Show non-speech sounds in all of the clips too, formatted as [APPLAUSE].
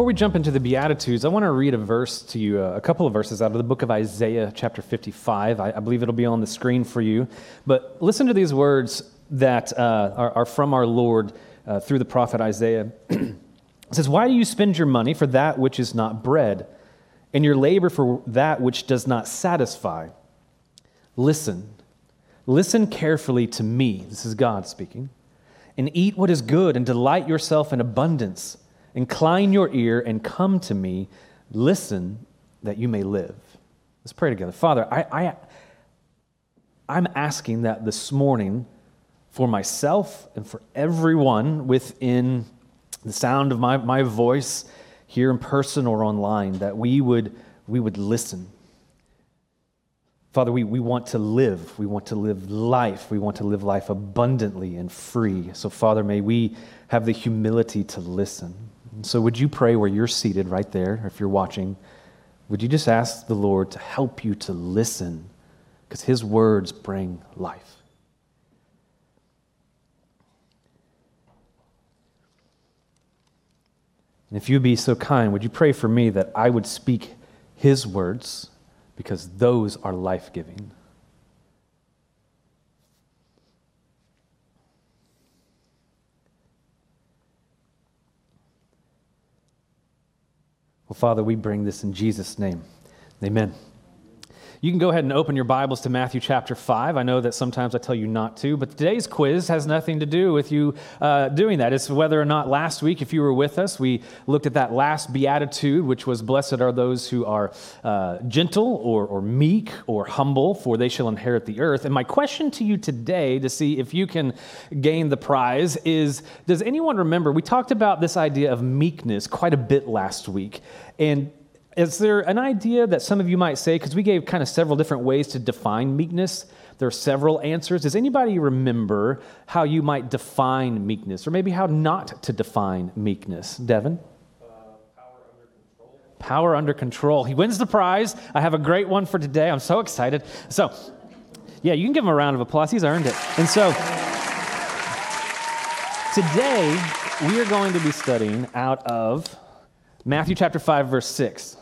Before we jump into the Beatitudes, I want to read a verse to you, uh, a couple of verses out of the book of Isaiah, chapter 55. I, I believe it'll be on the screen for you. But listen to these words that uh, are, are, from our Lord uh, through the prophet Isaiah. [CLEARS THROAT] it says, Why do you spend your money for that which is not bread, and your labor for that which does not satisfy? Listen, listen carefully to me. This is God speaking. And eat what is good, and delight yourself in abundance Incline your ear and come to me. Listen that you may live. Let's pray together. Father, I, I, I'm asking that this morning for myself and for everyone within the sound of my, my voice here in person or online, that we would, we would listen. Father, we, we want to live. We want to live life. We want to live life abundantly and free. So, Father, may we have the humility to listen. And so, would you pray where you're seated right there, if you're watching? Would you just ask the Lord to help you to listen? Because his words bring life. And if you'd be so kind, would you pray for me that I would speak his words because those are life giving? Well, Father, we bring this in Jesus' name. Amen. You can go ahead and open your Bibles to Matthew chapter 5. I know that sometimes I tell you not to, but today's quiz has nothing to do with you uh, doing that. It's whether or not last week, if you were with us, we looked at that last beatitude, which was Blessed are those who are uh, gentle or, or meek or humble, for they shall inherit the earth. And my question to you today, to see if you can gain the prize, is Does anyone remember? We talked about this idea of meekness quite a bit last week. And is there an idea that some of you might say, because we gave kind of several different ways to define meekness? There are several answers. Does anybody remember how you might define meekness, or maybe how not to define meekness? Devin? Uh, power under control. Power under control. He wins the prize. I have a great one for today. I'm so excited. So, yeah, you can give him a round of applause. He's earned it. And so, today we are going to be studying out of Matthew chapter 5, verse 6.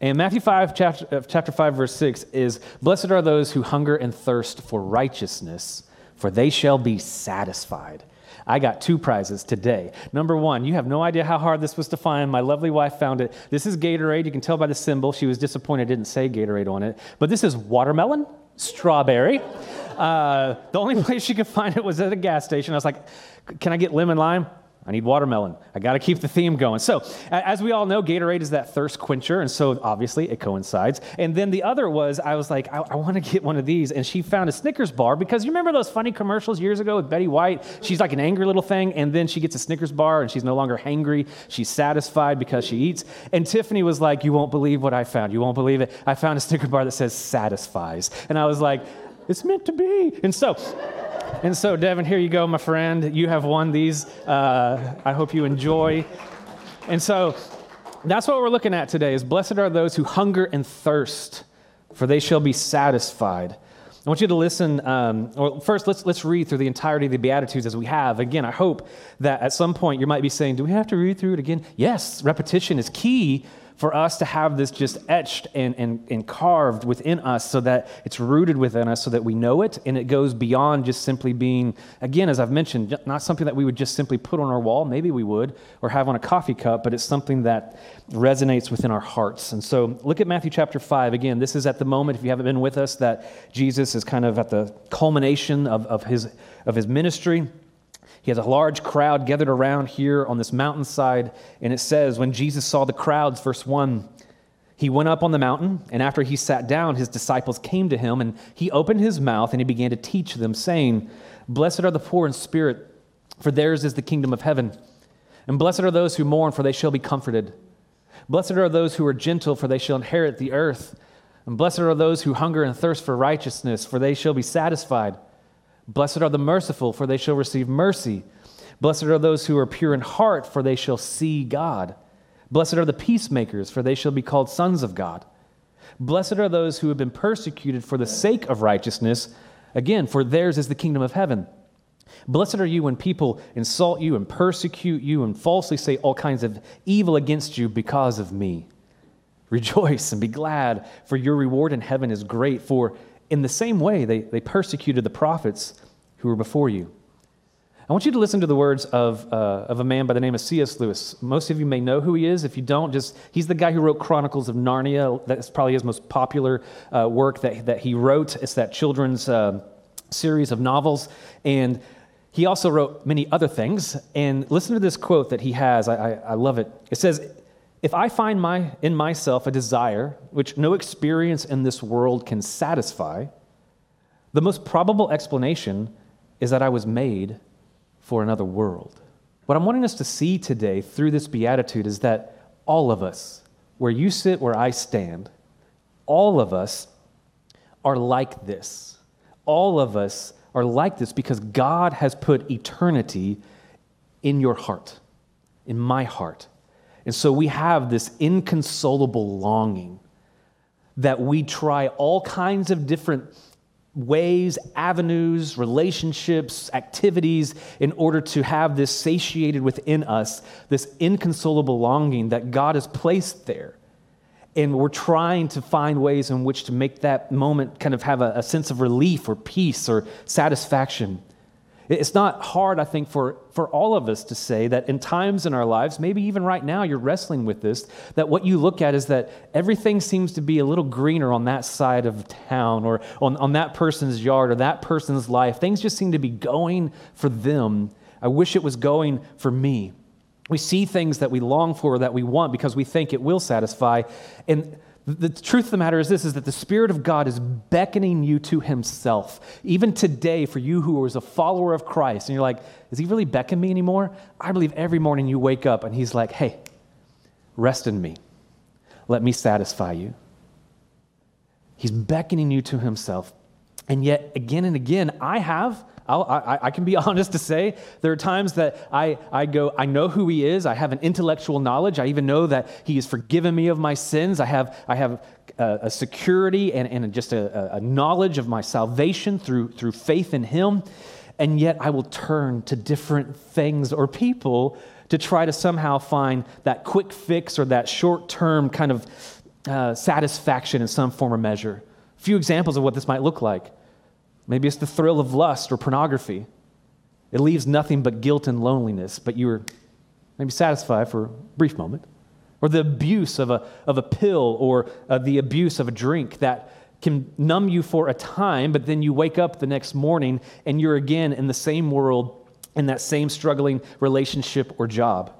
And Matthew 5, chapter, uh, chapter 5, verse 6 is Blessed are those who hunger and thirst for righteousness, for they shall be satisfied. I got two prizes today. Number one, you have no idea how hard this was to find. My lovely wife found it. This is Gatorade. You can tell by the symbol. She was disappointed it didn't say Gatorade on it. But this is watermelon, strawberry. Uh, the only [LAUGHS] place she could find it was at a gas station. I was like, can I get lemon lime? I need watermelon. I got to keep the theme going. So, as we all know, Gatorade is that thirst quencher, and so obviously it coincides. And then the other was, I was like, I, I want to get one of these, and she found a Snickers bar because you remember those funny commercials years ago with Betty White? She's like an angry little thing, and then she gets a Snickers bar, and she's no longer hangry. She's satisfied because she eats. And Tiffany was like, You won't believe what I found. You won't believe it. I found a Snickers bar that says satisfies. And I was like, It's meant to be. And so, and so, Devin, here you go, my friend. You have won these. Uh, I hope you enjoy. And so, that's what we're looking at today is blessed are those who hunger and thirst, for they shall be satisfied. I want you to listen. Um, well, first, let's, let's read through the entirety of the Beatitudes as we have. Again, I hope that at some point you might be saying, Do we have to read through it again? Yes, repetition is key for us to have this just etched and, and, and carved within us so that it's rooted within us so that we know it and it goes beyond just simply being, again, as I've mentioned, not something that we would just simply put on our wall. Maybe we would, or have on a coffee cup, but it's something that resonates within our hearts. And so look at Matthew chapter 5. Again, this is at the moment, if you haven't been with us, that Jesus is kind of at the culmination of, of, his, of his ministry. He has a large crowd gathered around here on this mountainside. And it says, when Jesus saw the crowds, verse 1, he went up on the mountain, and after he sat down, his disciples came to him, and he opened his mouth and he began to teach them, saying, Blessed are the poor in spirit, for theirs is the kingdom of heaven. And blessed are those who mourn, for they shall be comforted. Blessed are those who are gentle, for they shall inherit the earth. And blessed are those who hunger and thirst for righteousness, for they shall be satisfied. Blessed are the merciful, for they shall receive mercy. Blessed are those who are pure in heart, for they shall see God. Blessed are the peacemakers, for they shall be called sons of God. Blessed are those who have been persecuted for the sake of righteousness, again, for theirs is the kingdom of heaven. Blessed are you when people insult you and persecute you and falsely say all kinds of evil against you because of me. Rejoice and be glad, for your reward in heaven is great. For in the same way they, they persecuted the prophets who were before you. I want you to listen to the words of, uh, of a man by the name of C.S. Lewis. Most of you may know who he is. If you don't, just he's the guy who wrote Chronicles of Narnia. That's probably his most popular uh, work that, that he wrote. It's that children's uh, series of novels. And he also wrote many other things. And listen to this quote that he has. I, I, I love it. It says, If I find my, in myself a desire which no experience in this world can satisfy, the most probable explanation is that I was made for another world. What I'm wanting us to see today through this beatitude is that all of us, where you sit, where I stand, all of us are like this. All of us are like this because God has put eternity in your heart, in my heart. And so we have this inconsolable longing that we try all kinds of different ways, avenues, relationships, activities in order to have this satiated within us, this inconsolable longing that God has placed there. And we're trying to find ways in which to make that moment kind of have a, a sense of relief or peace or satisfaction. It's not hard, I think, for, for all of us to say that in times in our lives, maybe even right now, you're wrestling with this, that what you look at is that everything seems to be a little greener on that side of town or on, on that person's yard or that person's life. Things just seem to be going for them. I wish it was going for me. We see things that we long for, that we want, because we think it will satisfy. And the truth of the matter is this is that the Spirit of God is beckoning you to Himself. Even today, for you who is a follower of Christ, and you're like, is He really beckoning me anymore? I believe every morning you wake up and He's like, hey, rest in me. Let me satisfy you. He's beckoning you to Himself. And yet, again and again, I have I, I, can be [LAUGHS] honest to say there are times that I, I go, I know who he is. I have an intellectual knowledge. I even know that he has forgiven me of my sins. I have, I have a, a security and, and just a, a knowledge of my salvation through, through faith in him. And yet I will turn to different things or people to try to somehow find that quick fix or that short term kind of uh, satisfaction in some form or measure. A few examples of what this might look like. Maybe it's the thrill of lust or pornography. It leaves nothing but guilt and loneliness, but you're maybe satisfied for a brief moment. Or the abuse of a, of a pill or uh, the abuse of a drink that can numb you for a time, but then you wake up the next morning and you're again in the same world, in that same struggling relationship or job.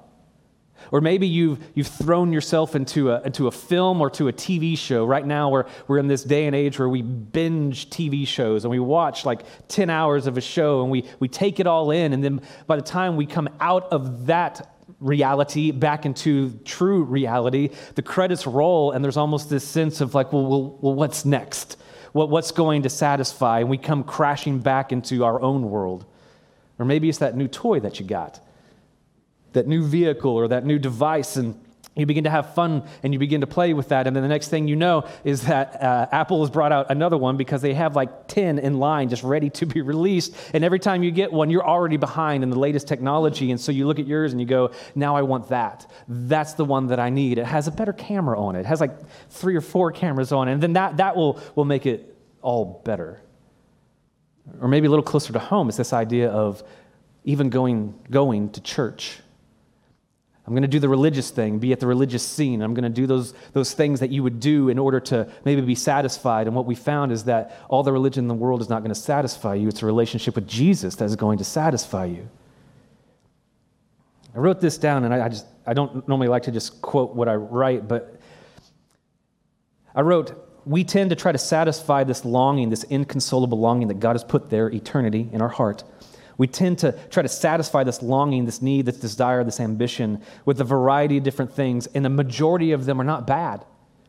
Or maybe you've, you've thrown yourself into a, into a film or to a TV show. Right now, we're, we're in this day and age where we binge TV shows and we watch like 10 hours of a show and we, we take it all in. And then by the time we come out of that reality back into true reality, the credits roll and there's almost this sense of like, well, well, well what's next? What, what's going to satisfy? And we come crashing back into our own world. Or maybe it's that new toy that you got that new vehicle or that new device and you begin to have fun and you begin to play with that. And then the next thing you know is that uh, apple has brought out another one because they have like 10 in line just ready to be released. And every time you get one you're already behind in the latest technology. And so you look at yours and you go now i want that. That's the one that i need. It has a better camera on it. It has like three or four cameras on it. And then that, that will, will make it all better. Or maybe a little closer to home is this idea of even going, going to church I'm going to do the religious thing, be at the religious scene. I'm going to do those, those things that you would do in order to maybe be satisfied. And what we found is that all the religion in the world is not going to satisfy you. It's a relationship with Jesus that is going to satisfy you. I wrote this down, and I, I just I don't normally like to just quote what I write, but I wrote, we tend to try to satisfy this longing, this inconsolable longing that God has put there, eternity, in our heart we tend to try to satisfy this longing, this need, this desire, this ambition with a variety of different things, and the majority of them are not bad.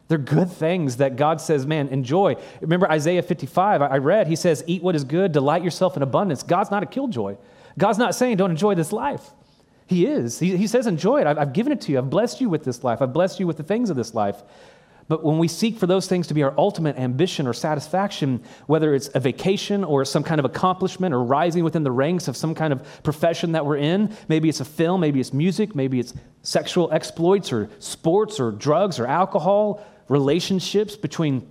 They're good things that God says, man, enjoy. Remember Isaiah 55, I read, he says, eat what is good, delight yourself in abundance. God's not a killjoy. God's not saying don't enjoy this life. He is. He, he says, enjoy it. I've, I've given it to you. I've blessed you with this life. I've blessed you with the things of this life. But when we seek for those things to be our ultimate ambition or satisfaction, whether it's a vacation or some kind of accomplishment or rising within the ranks of some kind of profession that we're in, maybe it's a film, maybe it's music, maybe it's sexual exploits or sports or drugs or alcohol, relationships between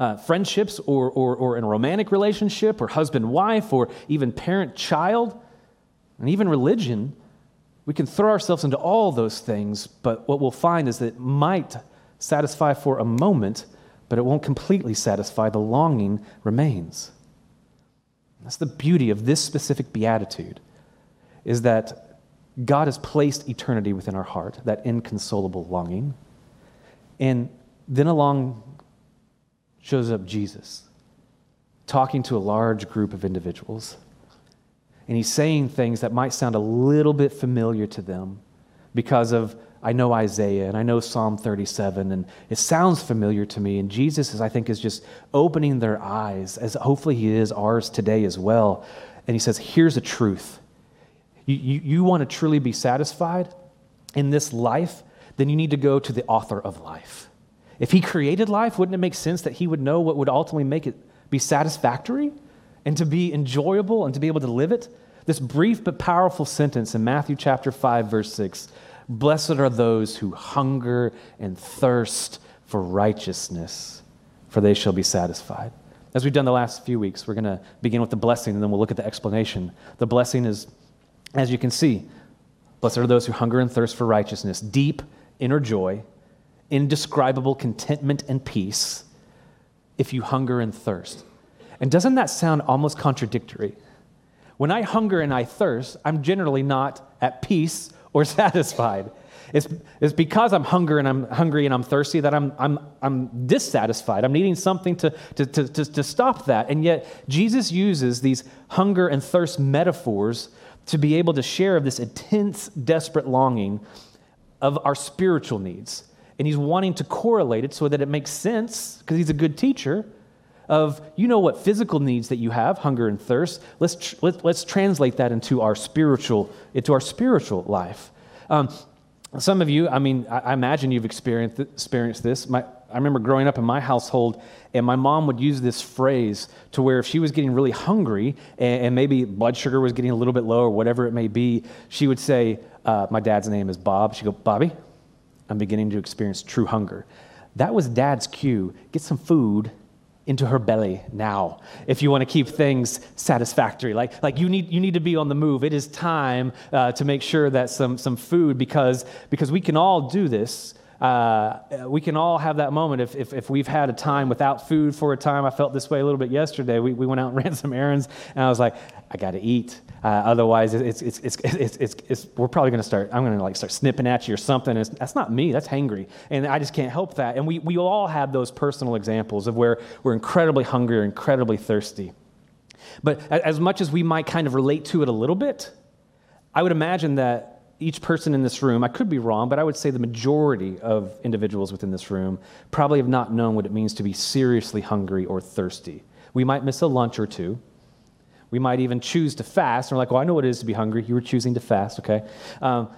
uh, friendships or, or, or in a romantic relationship or husband wife or even parent child, and even religion, we can throw ourselves into all those things, but what we'll find is that might satisfy for a moment, but it won't completely satisfy. The longing remains. That's the beauty of this specific beatitude, is that God has placed eternity within our heart, that inconsolable longing. And then along shows up Jesus, talking to a large group of individuals. And he's saying things that might sound a little bit familiar to them because of I know Isaiah and I know Psalm 37, and it sounds familiar to me. And Jesus, is, I think, is just opening their eyes, as hopefully He is ours today as well. And He says, Here's the truth. You, you, you want to truly be satisfied in this life, then you need to go to the author of life. If He created life, wouldn't it make sense that He would know what would ultimately make it be satisfactory and to be enjoyable and to be able to live it? This brief but powerful sentence in Matthew chapter 5, verse 6 Blessed are those who hunger and thirst for righteousness, for they shall be satisfied. As we've done the last few weeks, we're going to begin with the blessing and then we'll look at the explanation. The blessing is, as you can see, blessed are those who hunger and thirst for righteousness, deep inner joy, indescribable contentment and peace if you hunger and thirst. And doesn't that sound almost contradictory? When I hunger and I thirst, I'm generally not at peace or [LAUGHS] satisfied. It's, it's because I'm hungry and I'm hungry and I'm thirsty that I'm, I'm, I'm dissatisfied. I'm needing something to, to, to, to, to stop that. And yet, Jesus uses these hunger and thirst metaphors to be able to share of this intense, desperate longing of our spiritual needs. And he's wanting to correlate it so that it makes sense, because he's a good teacher, of you know what physical needs that you have hunger and thirst. Let's, tr- let, let's translate that into our spiritual into our spiritual life. Um, some of you i mean i, I imagine you've experienced, experienced this. My, i remember growing up in my household and my mom would use this phrase to where if she was getting really hungry and, and maybe blood sugar was getting a little bit low or whatever it may be she would say uh, my dad's name is bob. She'd go bobby i'm beginning to experience true hunger. That was dad's cue. Get some food into her belly now if you want to keep things satisfactory. Like, like you, need, you need to be on the move. It is time uh, to make sure that some, some food because, because we can all do this uh, we can all have that moment if, if, if, we've had a time without food for a time. I felt this way a little bit yesterday. We, we went out and [LAUGHS] ran some errands, and I was like, I got to eat. Uh, otherwise, it's, it's, it's, it's, it's, it's we're probably going to start, I'm going to like start snipping at you or something. It's, that's not me, that's hangry. And I just can't help that. And we, we all have those personal examples of where we're incredibly hungry or incredibly thirsty. But as much as we might kind of relate to it a little bit, I would imagine that each person in this room, I could be wrong, but I would say the majority of individuals within this room probably have not known what it means to be seriously hungry or thirsty. We might miss a lunch or two. We might even choose to fast. And we're like, well, I know what it is to be hungry. You were choosing to fast, okay? Um,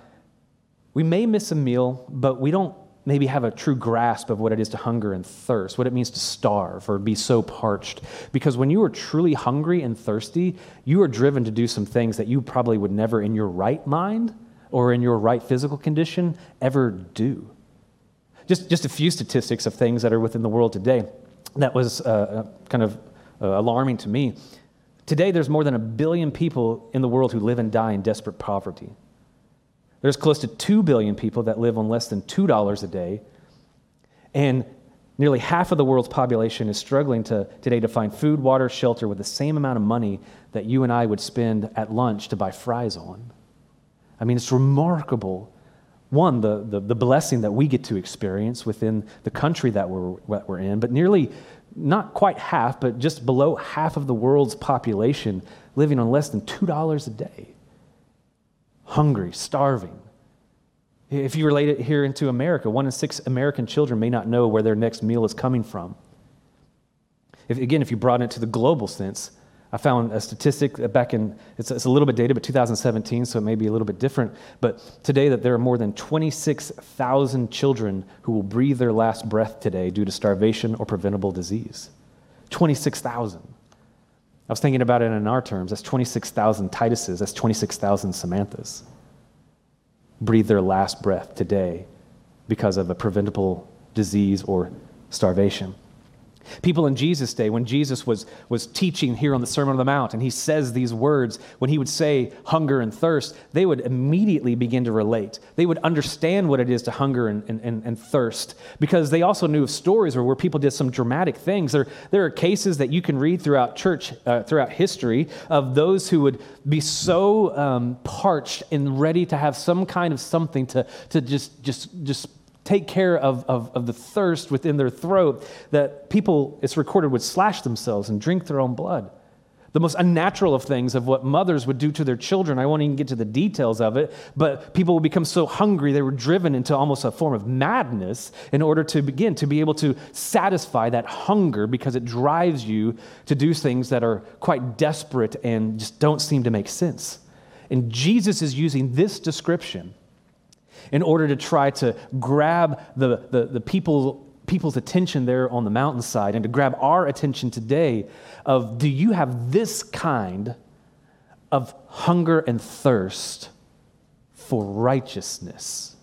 we may miss a meal, but we don't maybe have a true grasp of what it is to hunger and thirst, what it means to starve or be so parched. Because when you are truly hungry and thirsty, you are driven to do some things that you probably would never in your right mind or in your right physical condition ever do. Just, just a few statistics of things that are within the world today that was uh, uh, kind of uh, alarming to me. Today, there's more than a billion people in the world who live and die in desperate poverty. There's close to 2 billion people that live on less than $2 a day. And nearly half of the world's population is struggling to, today to find food, water, shelter with the same amount of money that you and I would spend at lunch to buy fries on. I mean, it's remarkable. One, the, the, the, blessing that we get to experience within the country that we're, that we're in, but nearly, not quite half, but just below half of the world's population living on less than $2 a day. Hungry, starving. If you relate it here into America, one in six American children may not know where their next meal is coming from. If, again, if you broaden it to the global sense, I found a statistic back in, it's, it's, a little bit dated, but 2017, so it may be a little bit different. But today, that there are more than 26,000 children who will breathe their last breath today due to starvation or preventable disease. 26,000. I was thinking about it in our terms. That's 26,000 Tituses, that's 26,000 Samanthas. Breathe their last breath today because of a preventable disease or starvation. People in Jesus' day, when Jesus was, was teaching here on the Sermon on the Mount, and he says these words, when he would say hunger and thirst, they would immediately begin to relate. They would understand what it is to hunger and, and, and thirst because they also knew of stories where, where people did some dramatic things. There, there are cases that you can read throughout church, uh, throughout history, of those who would be so um, parched and ready to have some kind of something to, to just, just, just take care of, of, of, the thirst within their throat that people, it's recorded, would slash themselves and drink their own blood. The most unnatural of things of what mothers would do to their children. I won't even get to the details of it, but people would become so hungry they were driven into almost a form of madness in order to begin to be able to satisfy that hunger because it drives you to do things that are quite desperate and just don't seem to make sense. And Jesus is using this description in order to try to grab the, the, the people, people's attention there on the mountainside and to grab our attention today of do you have this kind of hunger and thirst for righteousness?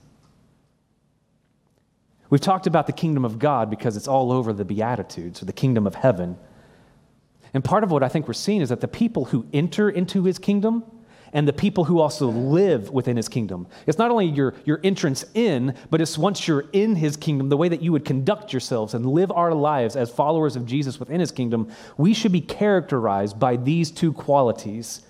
We've talked about the kingdom of God because it's all over the Beatitudes or the kingdom of heaven. And part of what I think we're seeing is that the people who enter into his kingdom and the people who also live within his kingdom. It's not only your, your entrance in, but it's once you're in his kingdom, the way that you would conduct yourselves and live our lives as followers of Jesus within his kingdom. We should be characterized by these two qualities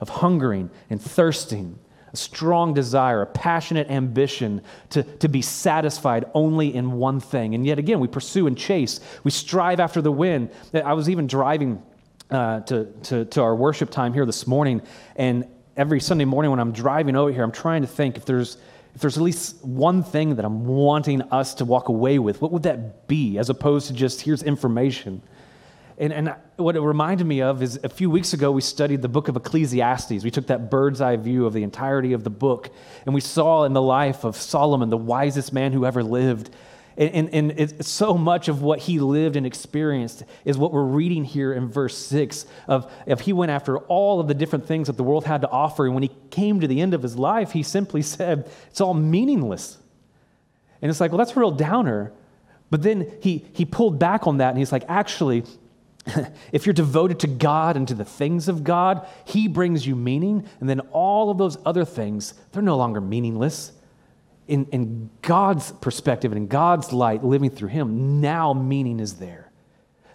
of hungering and thirsting, a strong desire, a passionate ambition to, to be satisfied only in one thing. And yet again, we pursue and chase, we strive after the wind. I was even driving uh, to, to, to our worship time here this morning. And every Sunday morning when I'm driving over here, I'm trying to think if there's, if there's at least one thing that I'm wanting us to walk away with, what would that be as opposed to just here's information? And, and what it reminded me of is a few weeks ago, we studied the book of Ecclesiastes. We took that bird's eye view of the entirety of the book, and we saw in the life of Solomon, the wisest man who ever lived, and, and, and so much of what he lived and experienced is what we're reading here in verse 6 of if he went after all of the different things that the world had to offer. And when he came to the end of his life, he simply [LAUGHS] said, It's all meaningless. And it's like, well, that's a real downer. But then he, he pulled back on that and he's like, actually, [LAUGHS] if you're devoted to God and to the things of God, He brings you meaning. And then all of those other things, they're no longer meaningless in, in God's perspective and in God's light, living through Him, now meaning is there.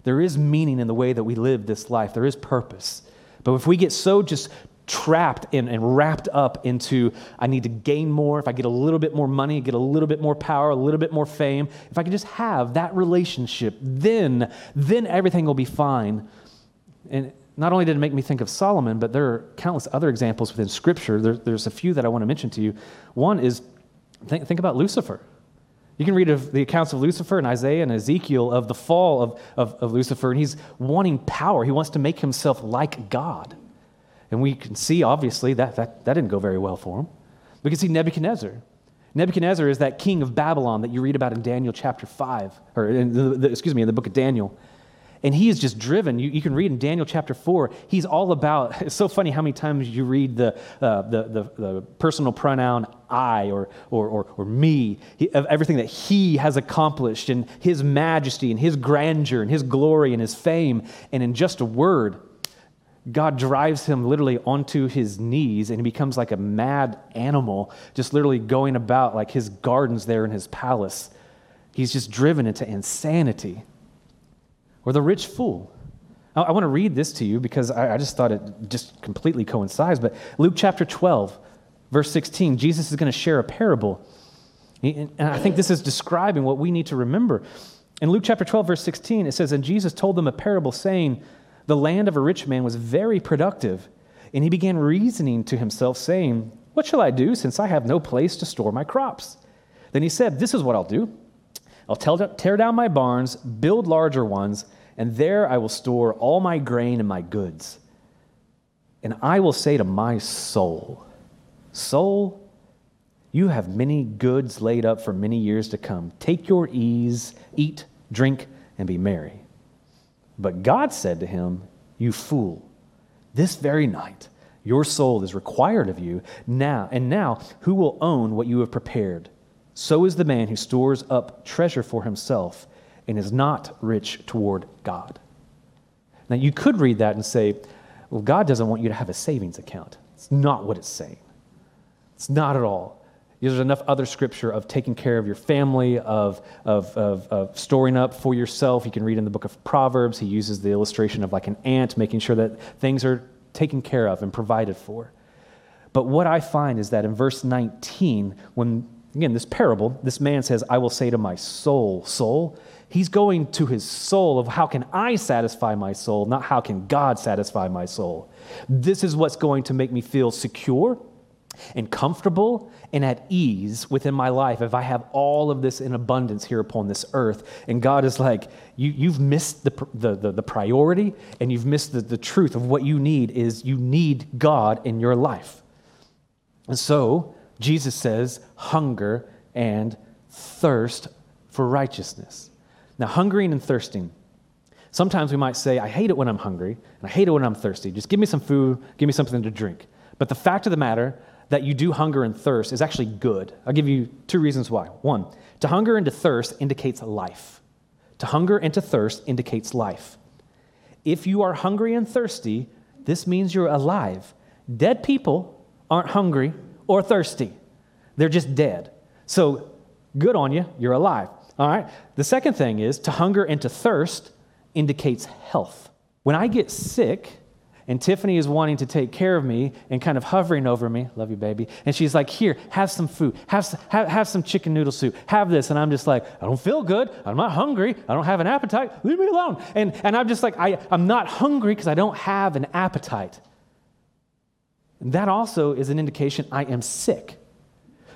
There is meaning in the way that we live this life, there is purpose. But if we get so just trapped in, and wrapped up into I need to gain more, if I get a little bit more money, get a little bit more power, a little bit more fame, if I can just have that relationship, then then everything will be fine. And not only did it make me think of Solomon, but there are countless other examples within Scripture. There, there's a few that I want to mention to you. One is Think, think about Lucifer. You can read of the accounts of Lucifer and Isaiah and Ezekiel of the fall of, of, of, Lucifer, and he's wanting power. He wants to make himself like God. And we can see, obviously, that, that, that didn't go very well for him. We can see Nebuchadnezzar. Nebuchadnezzar is that king of Babylon that you read about in Daniel chapter 5, or the, excuse me, in the book of Daniel. And he is just driven. You, you, can read in Daniel chapter 4, he's all about, [LAUGHS] it's so funny how many times you read the, uh, the, the, the, personal pronoun I or, or, or, or me, he, of everything that he has accomplished and his majesty and his grandeur and his glory and his fame. And in just a word, God drives him literally onto his knees and he becomes like a mad animal, just literally going about like his gardens there in his palace. He's just driven into insanity or the rich fool. I, I want to read this to you because I, I just thought it just completely coincides. But Luke chapter 12, verse 16, Jesus is going to share a parable. And I think this is describing what we need to remember. In Luke chapter 12, verse 16, it says, And Jesus told them a parable, saying, The land of a rich man was very productive. And he began reasoning to himself, saying, What shall I do, since I have no place to store my crops? Then he said, This is what I'll do. I'll tear down my barns, build larger ones, and there I will store all my grain and my goods. And I will say to my soul, Soul, you have many goods laid up for many years to come. Take your ease, eat, drink, and be merry. But God said to him, You fool, this very night your soul is required of you now, and now who will own what you have prepared? So is the man who stores up treasure for himself and is not rich toward God. Now, you could read that and say, well, God doesn't want you to have a savings account. It's not what it's saying. It's not at all. There's enough other scripture of taking care of your family, of, of, of, of, storing up for yourself. You can read in the book of Proverbs, he uses the illustration of like an ant, making sure that things are taken care of and provided for. But what I find is that in verse 19, when, again, this parable, this man says, I will say to my soul, soul, he's going to his soul of how can I satisfy my soul, not how can God satisfy my soul. This is what's going to make me feel secure and comfortable and at ease within my life if I have all of this in abundance here upon this earth. And God is like, you, have missed the, the, the, the, priority and you've missed the, the truth of what you need is you need God in your life. And so Jesus says, hunger and thirst for righteousness. Now, hungering and thirsting. Sometimes we might say, I hate it when I'm hungry and I hate it when I'm thirsty. Just give me some food, give me something to drink. But the fact of the matter that you do hunger and thirst is actually good. I'll give you two reasons why. One, to hunger and to thirst indicates life. To hunger and to thirst indicates life. If you are hungry and thirsty, this means you're alive. Dead people aren't hungry or thirsty, they're just dead. So, good on you, you're alive. All right? The second thing is to hunger and to thirst indicates health. When I get sick, and Tiffany is wanting to take care of me and kind of hovering over me. Love you, baby. And she's like, Here, have some food. Have, have, have some chicken noodle soup. Have this. And I'm just like, I don't feel good. I'm not hungry. I don't have an appetite. Leave me alone. And, and I'm just like, I, I'm not hungry because I don't have an appetite. That also is an indication I am sick.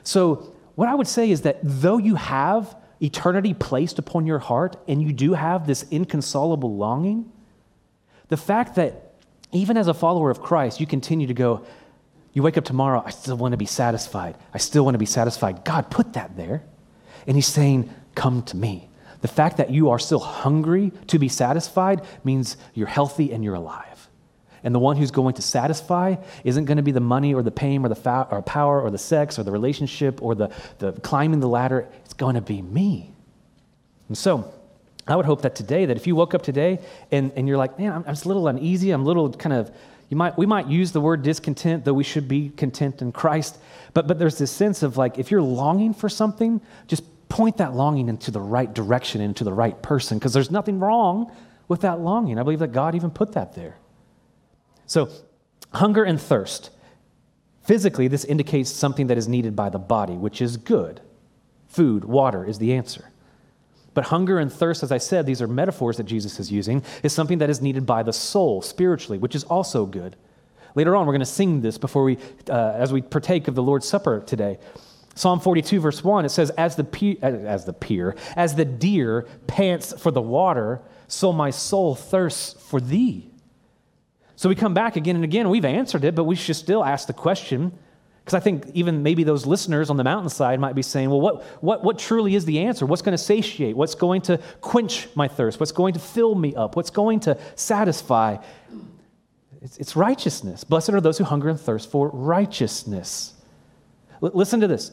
So, what I would say is that though you have eternity placed upon your heart and you do have this inconsolable longing, the fact that even as a follower of Christ, you continue to go, you wake up tomorrow, I still want to be satisfied. I still want to be satisfied. God put that there. And He's saying, Come to me. The fact that you are still hungry to be satisfied means you're healthy and you're alive. And the one who's going to satisfy isn't going to be the money or the pain or the fa- or power or the sex or the relationship or the, the climbing the ladder. It's going to be me. And so, I would hope that today, that if you woke up today and, and you're like, man, I'm, I'm just a little uneasy, I'm a little kind of, you might, we might use the word discontent, though we should be content in Christ. But, but there's this sense of like, if you're longing for something, just point that longing into the right direction, into the right person, because there's nothing wrong with that longing. I believe that God even put that there. So, hunger and thirst. Physically, this indicates something that is needed by the body, which is good. Food, water is the answer. But hunger and thirst, as I said, these are metaphors that Jesus is using, is something that is needed by the soul spiritually, which is also good. Later on, we're going to sing this before we, uh, as we partake of the Lord's Supper today. Psalm 42, verse 1, it says, as the, pe- as the peer, as the deer pants for the water, so my soul thirsts for thee. So we come back again and again. We've answered it, but we should still ask the question because I think even maybe those listeners on the mountainside might be saying, well, what, what, what truly is the answer? What's going to satiate? What's going to quench my thirst? What's going to fill me up? What's going to satisfy? It's, it's righteousness. Blessed are those who hunger and thirst for righteousness. L- listen to this.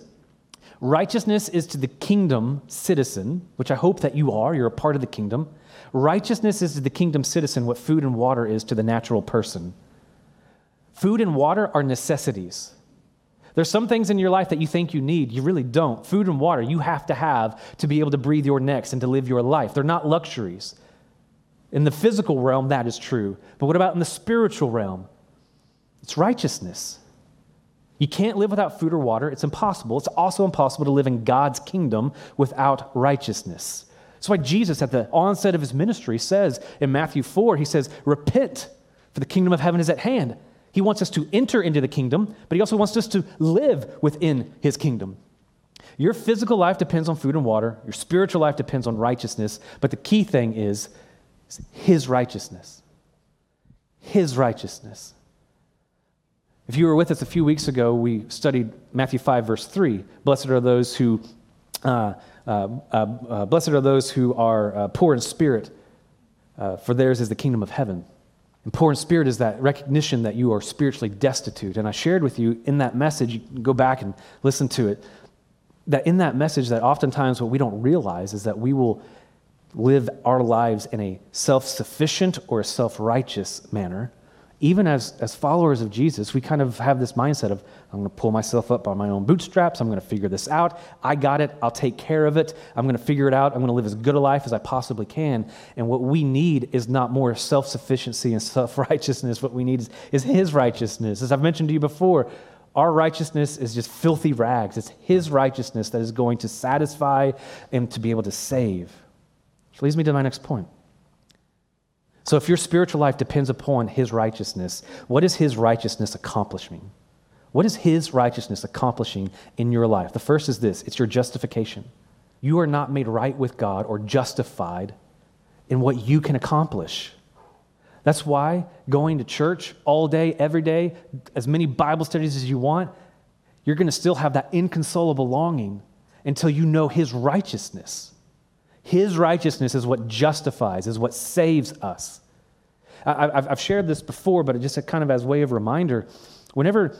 Righteousness is to the kingdom citizen, which I hope that you are. You're a part of the kingdom. Righteousness is to the kingdom citizen what food and water is to the natural person. Food and water are necessities. There's some things in your life that you think you need, you really don't. Food and water you have to have to be able to breathe your next and to live your life. They're not luxuries. In the physical realm, that is true. But what about in the spiritual realm? It's righteousness. You can't live without food or water. It's impossible. It's also impossible to live in God's kingdom without righteousness. That's why Jesus, at the onset of his ministry, says in Matthew 4, he says, Repent, for the kingdom of heaven is at hand. He wants us to enter into the kingdom, but he also wants us to live within his kingdom. Your physical life depends on food and water, your spiritual life depends on righteousness, but the key thing is is His righteousness. His righteousness. If you were with us a few weeks ago, we studied Matthew 5, verse 3. Blessed are those who, uh, uh, uh, uh blessed are those who are uh, poor in spirit, uh, for theirs is the kingdom of heaven. And poor in spirit is that recognition that you are spiritually destitute. And I shared with you in that message, you can go back and listen to it, that in that message, that oftentimes what we don't realize is that we will live our lives in a self sufficient or a self righteous manner even as, as followers of Jesus, we kind of have this mindset of, I'm going to pull myself up by my own bootstraps. I'm going to figure this out. I got it. I'll take care of it. I'm going to figure it out. I'm going to live as good a life as I possibly can. And what we need is not more self sufficiency and self righteousness. What we need is, is His righteousness. As I've mentioned to you before, our righteousness is just filthy rags. It's His righteousness that is going to satisfy and to be able to save. Which leads me to my next point. So, if your spiritual life depends upon His righteousness, what is His righteousness accomplishing? What is His righteousness accomplishing in your life? The first is this it's your justification. You are not made right with God or justified in what you can accomplish. That's why going to church all day, every day, as many Bible studies as you want, you're going to still have that inconsolable longing until you know His righteousness. His righteousness is what justifies, is what saves us. I, have shared this before, but just kind of as way of reminder, whenever,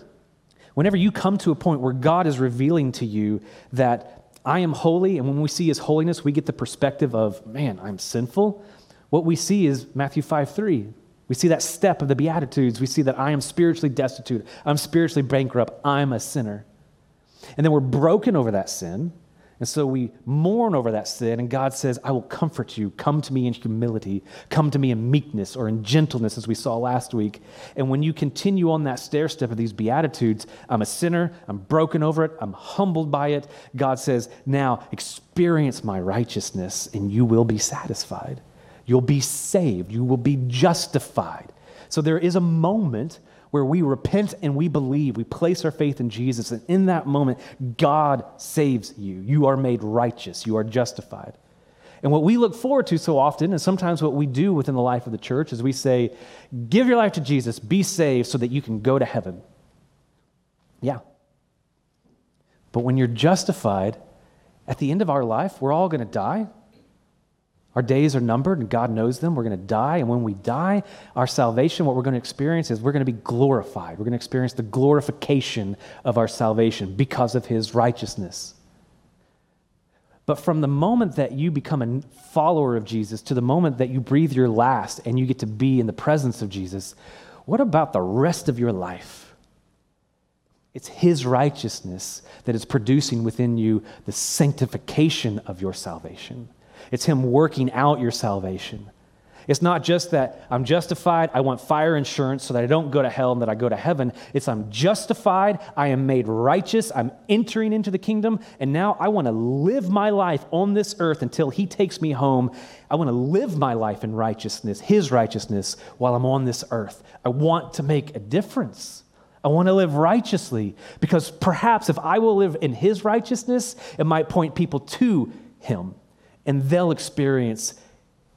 whenever you come to a point where God is revealing to you that I am holy, and when we see his holiness, we get the perspective of, man, I'm sinful. What we see is Matthew 5 3. We see that step of the Beatitudes. We see that I am spiritually destitute. I'm spiritually bankrupt. I'm a sinner. And then we're broken over that sin. And so we mourn over that sin, and God says, I will comfort you. Come to me in humility. Come to me in meekness or in gentleness, as we saw last week. And when you continue on that stair step of these Beatitudes, I'm a sinner, I'm broken over it, I'm humbled by it. God says, Now experience my righteousness, and you will be satisfied. You'll be saved. You will be justified. So there is a moment where we repent and we believe, we place our faith in Jesus, and in that moment, God saves you. You are made righteous, you are justified. And what we look forward to so often, and sometimes what we do within the life of the church, is we say, Give your life to Jesus, be saved so that you can go to heaven. Yeah. But when you're justified, at the end of our life, we're all going to die. Our days are numbered and God knows them. We're going to die. And when we die, our salvation, what we're going to experience is we're going to be glorified. We're going to experience the glorification of our salvation because of his righteousness. But from the moment that you become a follower of Jesus to the moment that you breathe your last and you get to be in the presence of Jesus, what about the rest of your life? It's His righteousness that is producing within you the sanctification of your salvation. It's Him working out your salvation. It's not just that I'm justified, I want fire insurance so that I don't go to hell and that I go to heaven. It's I'm justified, I am made righteous, I'm entering into the kingdom, and now I want to live my life on this earth until He takes me home. I want to live my life in righteousness, His righteousness, while I'm on this earth. I want to make a difference. I want to live righteously because perhaps if I will live in His righteousness, it might point people to Him and they'll experience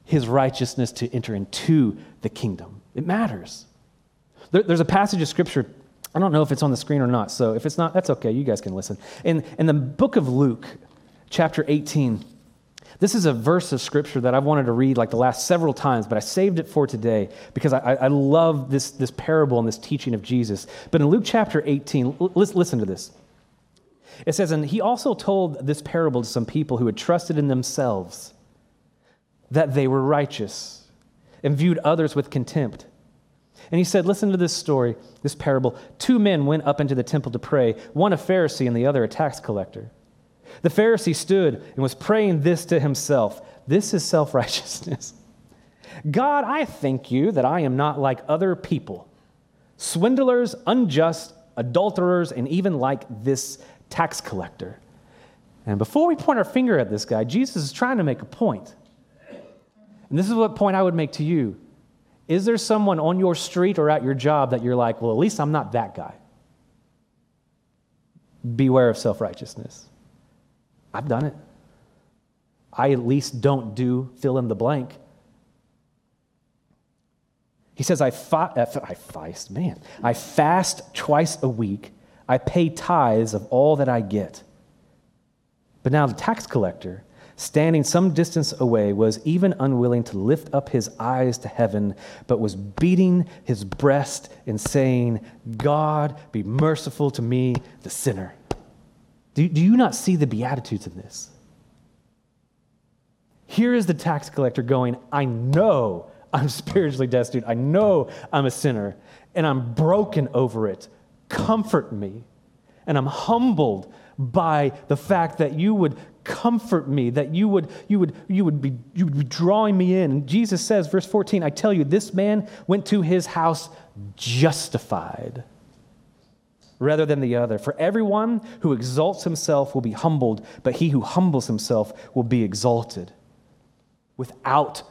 his righteousness to enter into the kingdom. It matters. There, there's a passage of scripture. I don't know if it's on the screen or not, so if it's not, that's okay. You guys can listen. In, in the book of Luke, chapter 18, this is a verse of scripture that I've wanted to read like the last several times, but I saved it for today because I, I love this, this parable and this teaching of Jesus. But in Luke chapter 18, listen to this. It says, And he also told this parable to some people who had trusted in themselves that they were righteous and viewed others with contempt. And he said, Listen to this story, this parable. Two men went up into the temple to pray, one a Pharisee and the other a tax collector. The Pharisee stood and was praying this to himself This is self righteousness. [LAUGHS] God, I thank you that I am not like other people, swindlers, unjust, adulterers, and even like this tax collector. And before we point our finger at this guy, Jesus is trying to make a point. And this is what point I would make to you. Is there someone on your street or at your job that you're like, well, at least I'm not that guy? Beware of self righteousness. I've done it. I at least don't do fill in the blank. He says, I, fa- uh, I fast, man, I fast twice a week. I pay tithes of all that I get. But now the tax collector, standing some distance away, was even unwilling to lift up his eyes to heaven, but was beating his breast and saying, God, be merciful to me, the sinner. Do, do you not see the Beatitudes in this? Here is the tax collector going, I know I'm spiritually destitute. I know I'm a sinner and I'm broken over it. Comfort me. And I'm humbled by the fact that you would comfort me, that you would, you would, you would, be, you would be drawing me in. And Jesus says, verse 14, I tell you, this man went to his house justified rather than the other. For everyone who exalts himself will be humbled, but he who humbles himself will be exalted. Without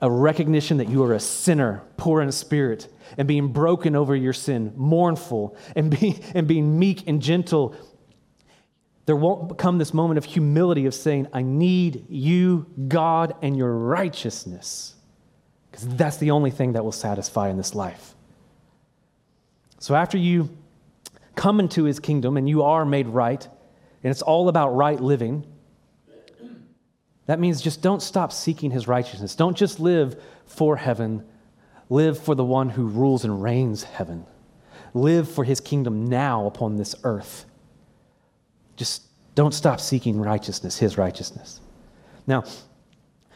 a recognition that you are a sinner, poor in spirit, and being broken over your sin, mournful, and, be, and being meek and gentle, there won't come this moment of humility of saying, I need you, God, and your righteousness. Because that's the only thing that will satisfy in this life. So after you come into his kingdom and you are made right, and it's all about right living, that means just don't stop seeking his righteousness. Don't just live for heaven, live for the one who rules and reigns heaven. Live for his kingdom now upon this earth. Just don't stop seeking righteousness, his righteousness. Now,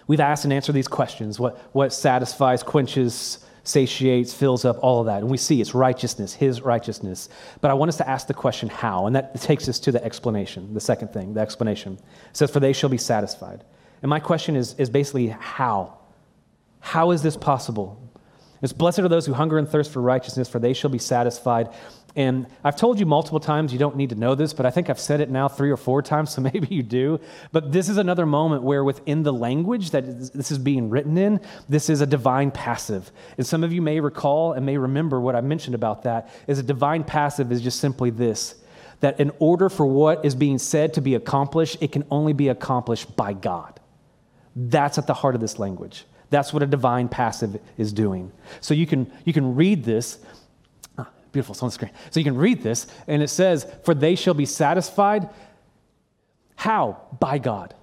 we've asked and answered these questions what, what satisfies, quenches, satiates, fills up, all of that. And we see it's righteousness, his righteousness. But I want us to ask the question how, and that takes us to the explanation, the second thing, the explanation. It says, For they shall be satisfied. And my question is, is basically how? How is this possible? It's blessed are those who hunger and thirst for righteousness, for they shall be satisfied. And I've told you multiple times you don't need to know this, but I think I've said it now three or four times, [LAUGHS] so maybe you do. But this is another moment where, within the language that this is being written in, this is a divine passive. And some of you may recall and may remember what I mentioned about that is a divine passive is just simply this that in order for what is being said to be accomplished, it can only be accomplished by God. That's at the heart of this language. That's what a divine passive is doing. So you can, you can read this. Ah, beautiful, it's on the screen. So you can read this, and it says, For they shall be satisfied. How? By God.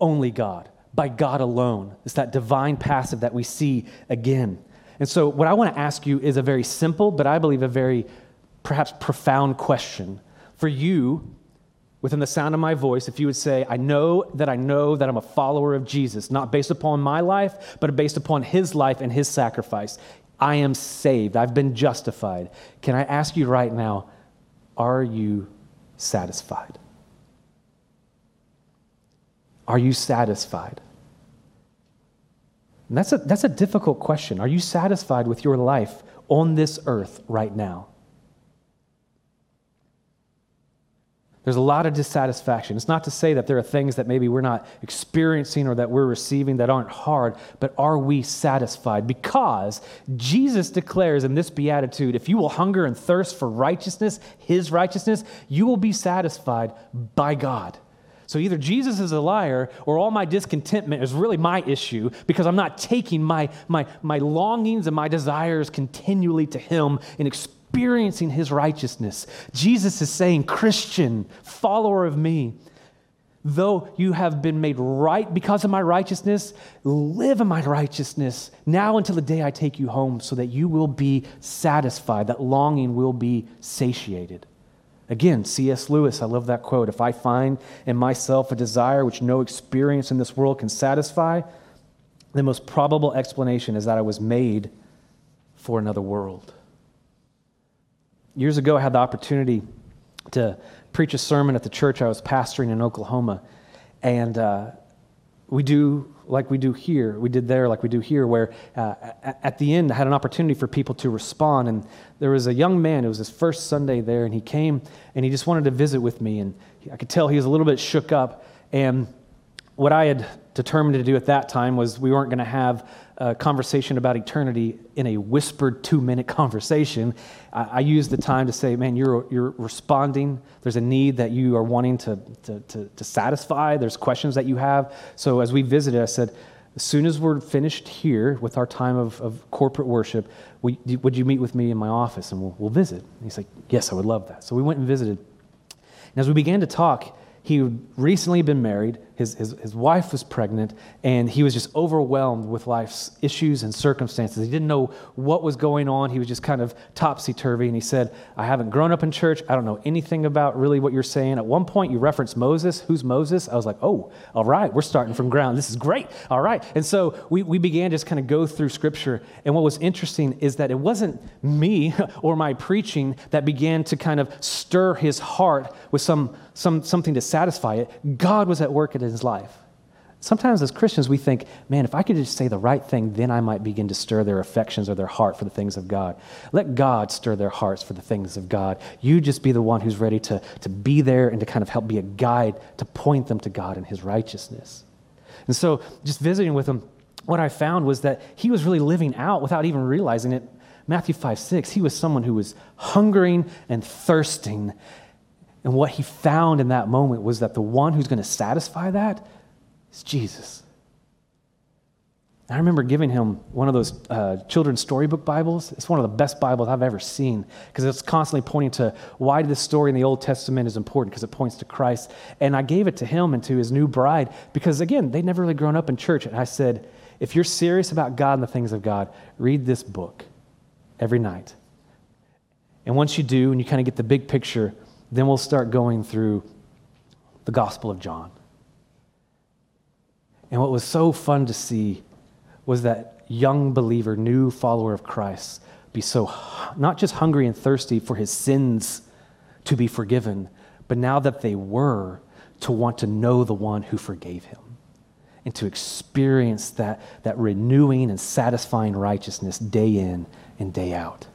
Only God. By God alone. It's that divine passive that we see again. And so, what I want to ask you is a very simple, but I believe a very perhaps profound question for you within the sound of my voice, if you would say, I know that I know that I'm a follower of Jesus, not based upon my life, but based upon his life and his sacrifice. I am saved. I've been justified. Can I ask you right now, are you satisfied? Are you satisfied? And that's a, that's a difficult question. Are you satisfied with your life on this earth right now? There's a lot of dissatisfaction. It's not to say that there are things that maybe we're not experiencing or that we're receiving that aren't hard, but are we satisfied? Because Jesus declares in this beatitude if you will hunger and thirst for righteousness, his righteousness, you will be satisfied by God. So either Jesus is a liar or all my discontentment is really my issue because I'm not taking my, my, my longings and my desires continually to him and experiencing experiencing his righteousness. Jesus is saying, Christian, follower of me, though you have been made right because of my righteousness, live in my righteousness now until the day I take you home so that you will be satisfied, that longing will be satiated. Again, C.S. Lewis, I love that quote. If I find in myself a desire which no experience in this world can satisfy, the most probable explanation is that I was made for another world years ago, I had the opportunity to preach a sermon at the church I was pastoring in Oklahoma. And uh, we do like we do here, we did there like we do here, where uh, at the end I had an opportunity for people to respond. And there was a young man, it was his first Sunday there, and he came and he just wanted to visit with me. And I could tell he was a little bit shook up. And what I had determined to do at that time was we weren't going to have a conversation about eternity in a whispered two minute [LAUGHS] conversation. I, I used the time to say, man, you're, you're responding. There's a need that you are wanting to, to, to, to satisfy. There's questions that you have. So as we visited, I said, as soon as we're finished here with our time of, of corporate worship, we, would you meet with me in my office and we'll, we'll visit? And he's like, Yes, I would love that. So we went and visited. And as we began to talk, he had recently been married, his, his, his wife was pregnant, and he was just overwhelmed with life's issues and circumstances. He didn't know what was going on. He was just kind of topsy turvy. And he said, I haven't grown up in church. I don't know anything about really what you're saying. At one point, you referenced Moses. Who's Moses? I was like, oh, all right, we're starting from ground. This is great. All right. And so we, we began just kind of go through scripture. And what was interesting is that it wasn't me [LAUGHS] or my preaching that began to kind of stir his heart with some some, something to satisfy it. God was at work his life. Sometimes as Christians, we think, man, if I could just say the right thing, then I might begin to stir their affections or their heart for the things of God. Let God stir their hearts for the things of God. You just be the one who's ready to, to be there and to kind of help be a guide to point them to God and his righteousness. And so, just visiting with him, what I found was that he was really living out without even realizing it. Matthew 5 6, he was someone who was hungering and thirsting and what he found in that moment was that the one who's going to satisfy that is Jesus. I remember giving him one of those uh, children's storybook Bibles. It's one of the best Bibles I've ever seen because it's constantly pointing to why this story in the Old Testament is important because it points to Christ. And I gave it to him and to his new bride because, again, they'd never really grown up in church. And I said, if you're serious about God and the things of God, read this book every night. And once you do, and you kind of get the big picture, then we'll start going through the Gospel of John. And what was so fun to see was that young believer, new follower of Christ, be so not just hungry and thirsty for his sins to be forgiven, but now that they were, to want to know the one who forgave him and to experience that, that renewing and satisfying righteousness day in and day out.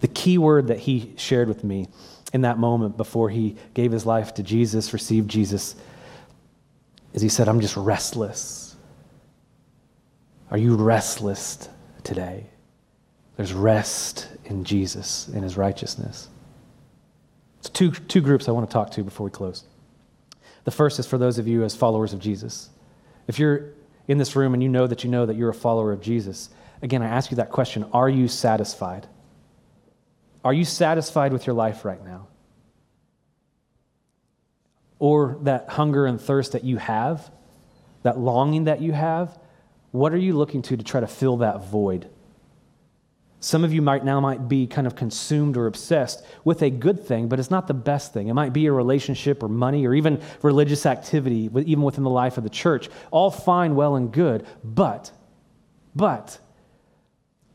The key word that he shared with me in that moment before he gave his life to Jesus, received Jesus, is he said, I'm just restless. Are you restless today? There's rest in Jesus, in his righteousness. It's two, two groups I want to talk to before we close. The first is for those of you as followers of Jesus. If you're in this room and you know that you know that you're a follower of Jesus, again, I ask you that question Are you satisfied? Are you satisfied with your life right now? Or that hunger and thirst that you have, that longing that you have, what are you looking to to try to fill that void? Some of you might now might be kind of consumed or obsessed with a good thing, but it's not the best thing. It might be a relationship or money or even religious activity, even within the life of the church. All fine, well, and good, but, but,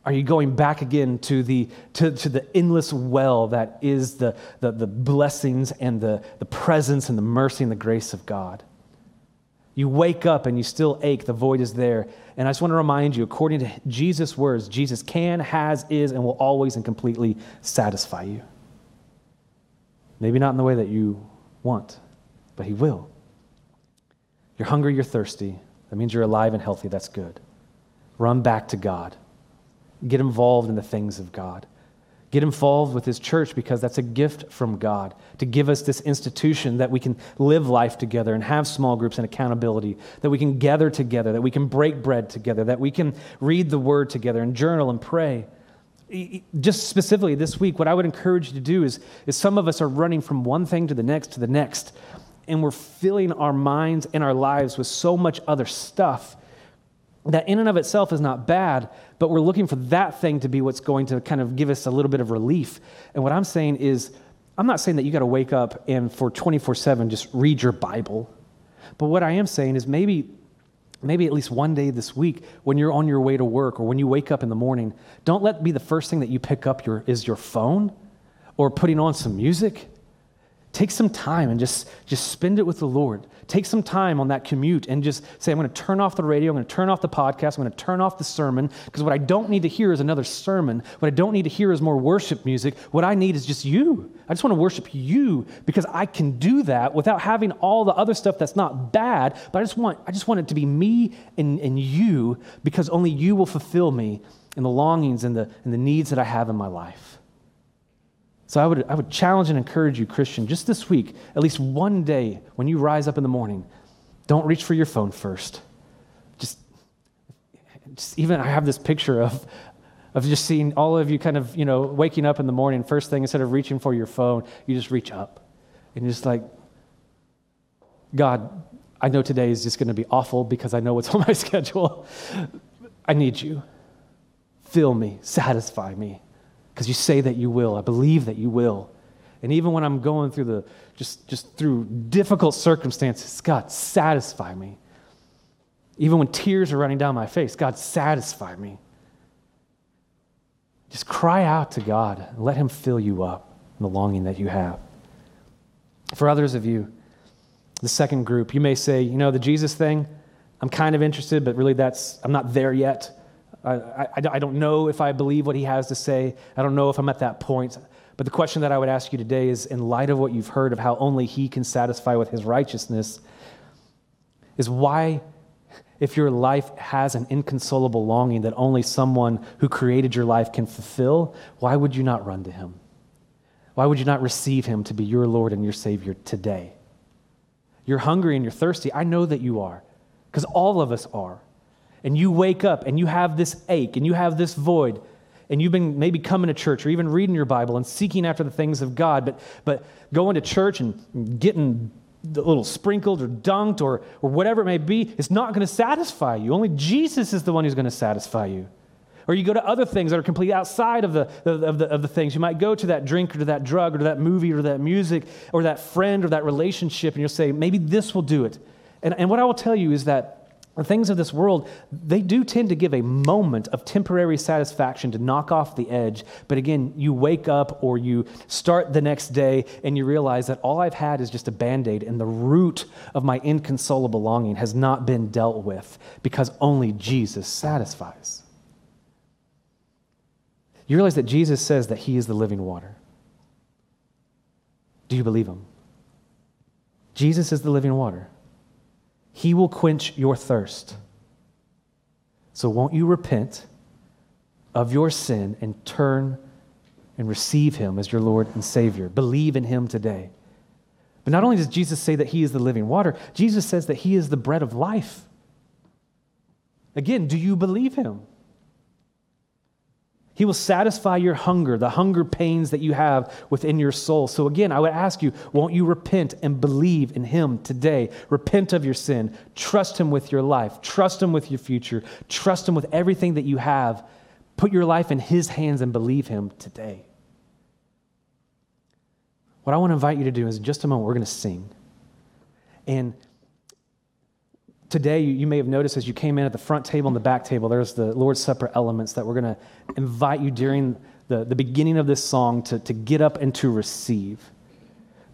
are you going back again to the, to, to the endless well that is the, the, the blessings and the, the presence and the mercy and the grace of God? You wake up and you still ache, the void is there. And I just want to remind you, according to Jesus' words, Jesus can, has, is, and will always and completely satisfy you. Maybe not in the way that you want, but He will. You're hungry, you're thirsty. That means you're alive and healthy. That's good. Run back to God. Get involved in the things of God. Get involved with His church because that's a gift from God to give us this institution that we can live life together and have small groups and accountability, that we can gather together, that we can break bread together, that we can read the Word together and journal and pray. Just specifically this week, what I would encourage you to do is, is some of us are running from one thing to the next to the next, and we're filling our minds and our lives with so much other stuff that in and of itself is not bad, but we're looking for that thing to be what's going to kind of give us a little bit of relief. And what I'm saying is, I'm not saying that you got to wake up and for 24 7 just read your Bible. But what I am saying is maybe, maybe at least one day this week when you're on your way to work or when you wake up in the morning, don't let be the first thing that you pick up your, is your phone or putting on some music. Take some time and just, just spend it with the Lord. Take some time on that commute and just say, I'm going to turn off the radio, I'm going to turn off the podcast, I'm going to turn off the sermon, because what I don't need to hear is another sermon. What I don't need to hear is more worship music. What I need is just you. I just want to worship you because I can do that without having all the other stuff that's not bad, but I just want, I just want it to be me and, and you because only you will fulfill me in the longings and the, and the needs that I have in my life. So I would, I would challenge and encourage you, Christian, just this week, at least one day when you rise up in the morning, don't reach for your phone first. Just just even I have this picture of, of just seeing all of you kind of, you know, waking up in the morning, first thing, instead of reaching for your phone, you just reach up. And you're just like, God, I know today is just going to be awful because I know what's [LAUGHS] on my schedule. I need you. Fill me, satisfy me, because you say that you will. I believe that you will. And even when I'm going through the just just through difficult circumstances, God, satisfy me. Even when tears are running down my face, God, satisfy me. Just cry out to God and let Him fill you up in the longing that you have. For others of you, the second group, you may say, you know, the Jesus thing, I'm kind of interested, but really that's, I'm not there yet. I, I, I don't know if I believe what he has to say. I don't know if I'm at that point. But the question that I would ask you today is in light of what you've heard of how only he can satisfy with his righteousness, is why, if your life has an inconsolable longing that only someone who created your life can fulfill, why would you not run to him? Why would you not receive him to be your Lord and your Savior today? You're hungry and you're thirsty. I know that you are, because all of us are. And you wake up and you have this ache and you have this void, and you've been maybe coming to church or even reading your Bible and seeking after the things of God, but, but going to church and getting a little sprinkled or dunked or, or whatever it may be, it's not going to satisfy you. Only Jesus is the one who's going to satisfy you. Or you go to other things that are completely outside of the, of, the, of the things. You might go to that drink or to that drug or to that movie or that music or that friend or that relationship, and you'll say, maybe this will do it. And, and what I will tell you is that the things of this world, they do tend to give a moment of temporary satisfaction to knock off the edge. But again, you wake up or you start the next day and you realize that all I've had is just a band aid, and the root of my inconsolable longing has not been dealt with because only Jesus satisfies you realize that Jesus says that he is the living water. Do you believe him? Jesus is the living water. He will quench your thirst. So, won't you repent of your sin and turn and receive him as your Lord and Savior? Believe in him today. But not only does Jesus say that he is the living water, Jesus says that he is the bread of life. Again, do you believe him? He will satisfy your hunger, the hunger pains that you have within your soul. So, again, I would ask you, won't you repent and believe in Him today? Repent of your sin. Trust Him with your life. Trust Him with your future. Trust Him with everything that you have. Put your life in His hands and believe Him today. What I want to invite you to do is in just a moment, we're going to sing. And today you may have noticed as you came in at the front table and the back table there's the lord's supper elements that we're going to invite you during the, the beginning of this song to, to get up and to receive.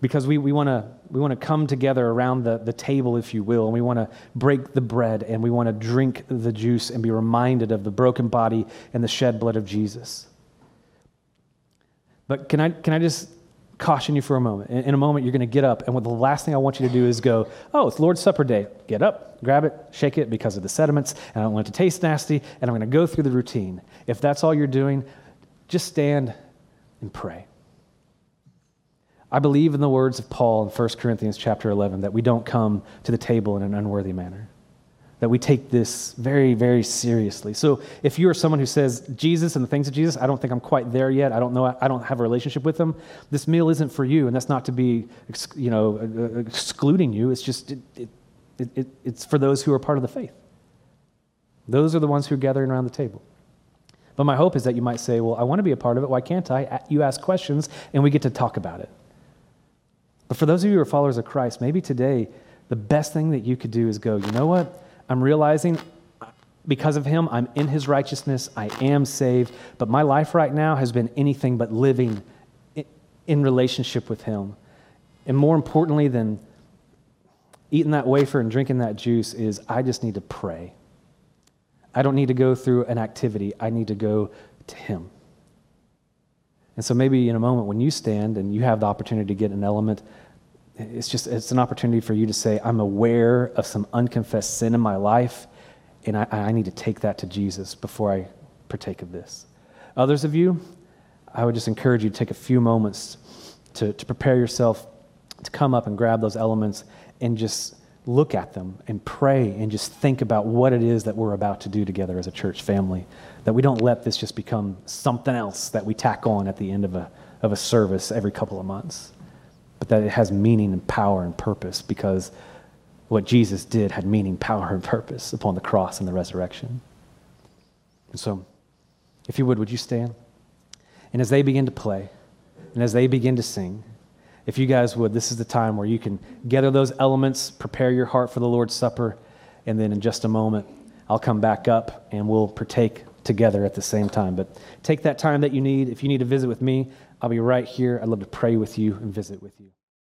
Because we, we want to we want to come together around the, the table if you will and we want to break the bread and we want to drink the juice and be reminded of the broken body and the shed blood of jesus. But can i can i just caution you for a moment. In, in a moment, you're going to get up, and what the last thing I want you to do is go, Oh, it's Lord's Supper day. Get up, grab it, shake it because of the sediments, and I don't want it to taste nasty, and I'm going to go through the routine. If that's all you're doing, just stand and pray. I believe in the words of Paul in 1 Corinthians chapter 11 that we don't come to the table in an unworthy manner that we take this very, very seriously. So if you are someone who says Jesus and the things of Jesus, I don't think I'm quite there yet. I don't know. I don't have a relationship with them. This meal isn't for you, and that's not to be, you know, uh, uh, excluding you. It's just it, it, it, it's for those who are part of the faith. Those are the ones who are gathering around the table. But my hope is that you might say, "Well, I want to be a part of it. Why can't I?" You ask questions, and we get to talk about it. But for those of you who are followers of Christ, maybe today the best thing that you could do is go, you know what? I'm realizing because of him, I'm in his righteousness. I am saved. But my life right now has been anything but living in relationship with him. And more importantly than eating that wafer and drinking that juice is I just need to pray. I don't need to go through an activity, I need to go to him. And so maybe in a moment when you stand and you have the opportunity to get an element it's just it's an opportunity for you to say i'm aware of some unconfessed sin in my life and i, I need to take that to jesus before i partake of this others of you i would just encourage you to take a few moments to, to prepare yourself to come up and grab those elements and just look at them and pray and just think about what it is that we're about to do together as a church family. That we don't let this just become something else that we tack on at the end of a, of a service every couple of months, but that it has meaning and power and purpose because what Jesus did had meaning, power, and purpose upon the cross and the resurrection. And so, if you would, would you stand? And as they begin to play, and as they begin to sing, if you guys would, this is the time where you can gather those elements, prepare your heart for the Lord's Supper, and then in just a moment, I'll come back up and we'll partake together at the same time. But take that time that you need. If you need to visit with me, I'll be right here. I'd love to pray with you and visit with you.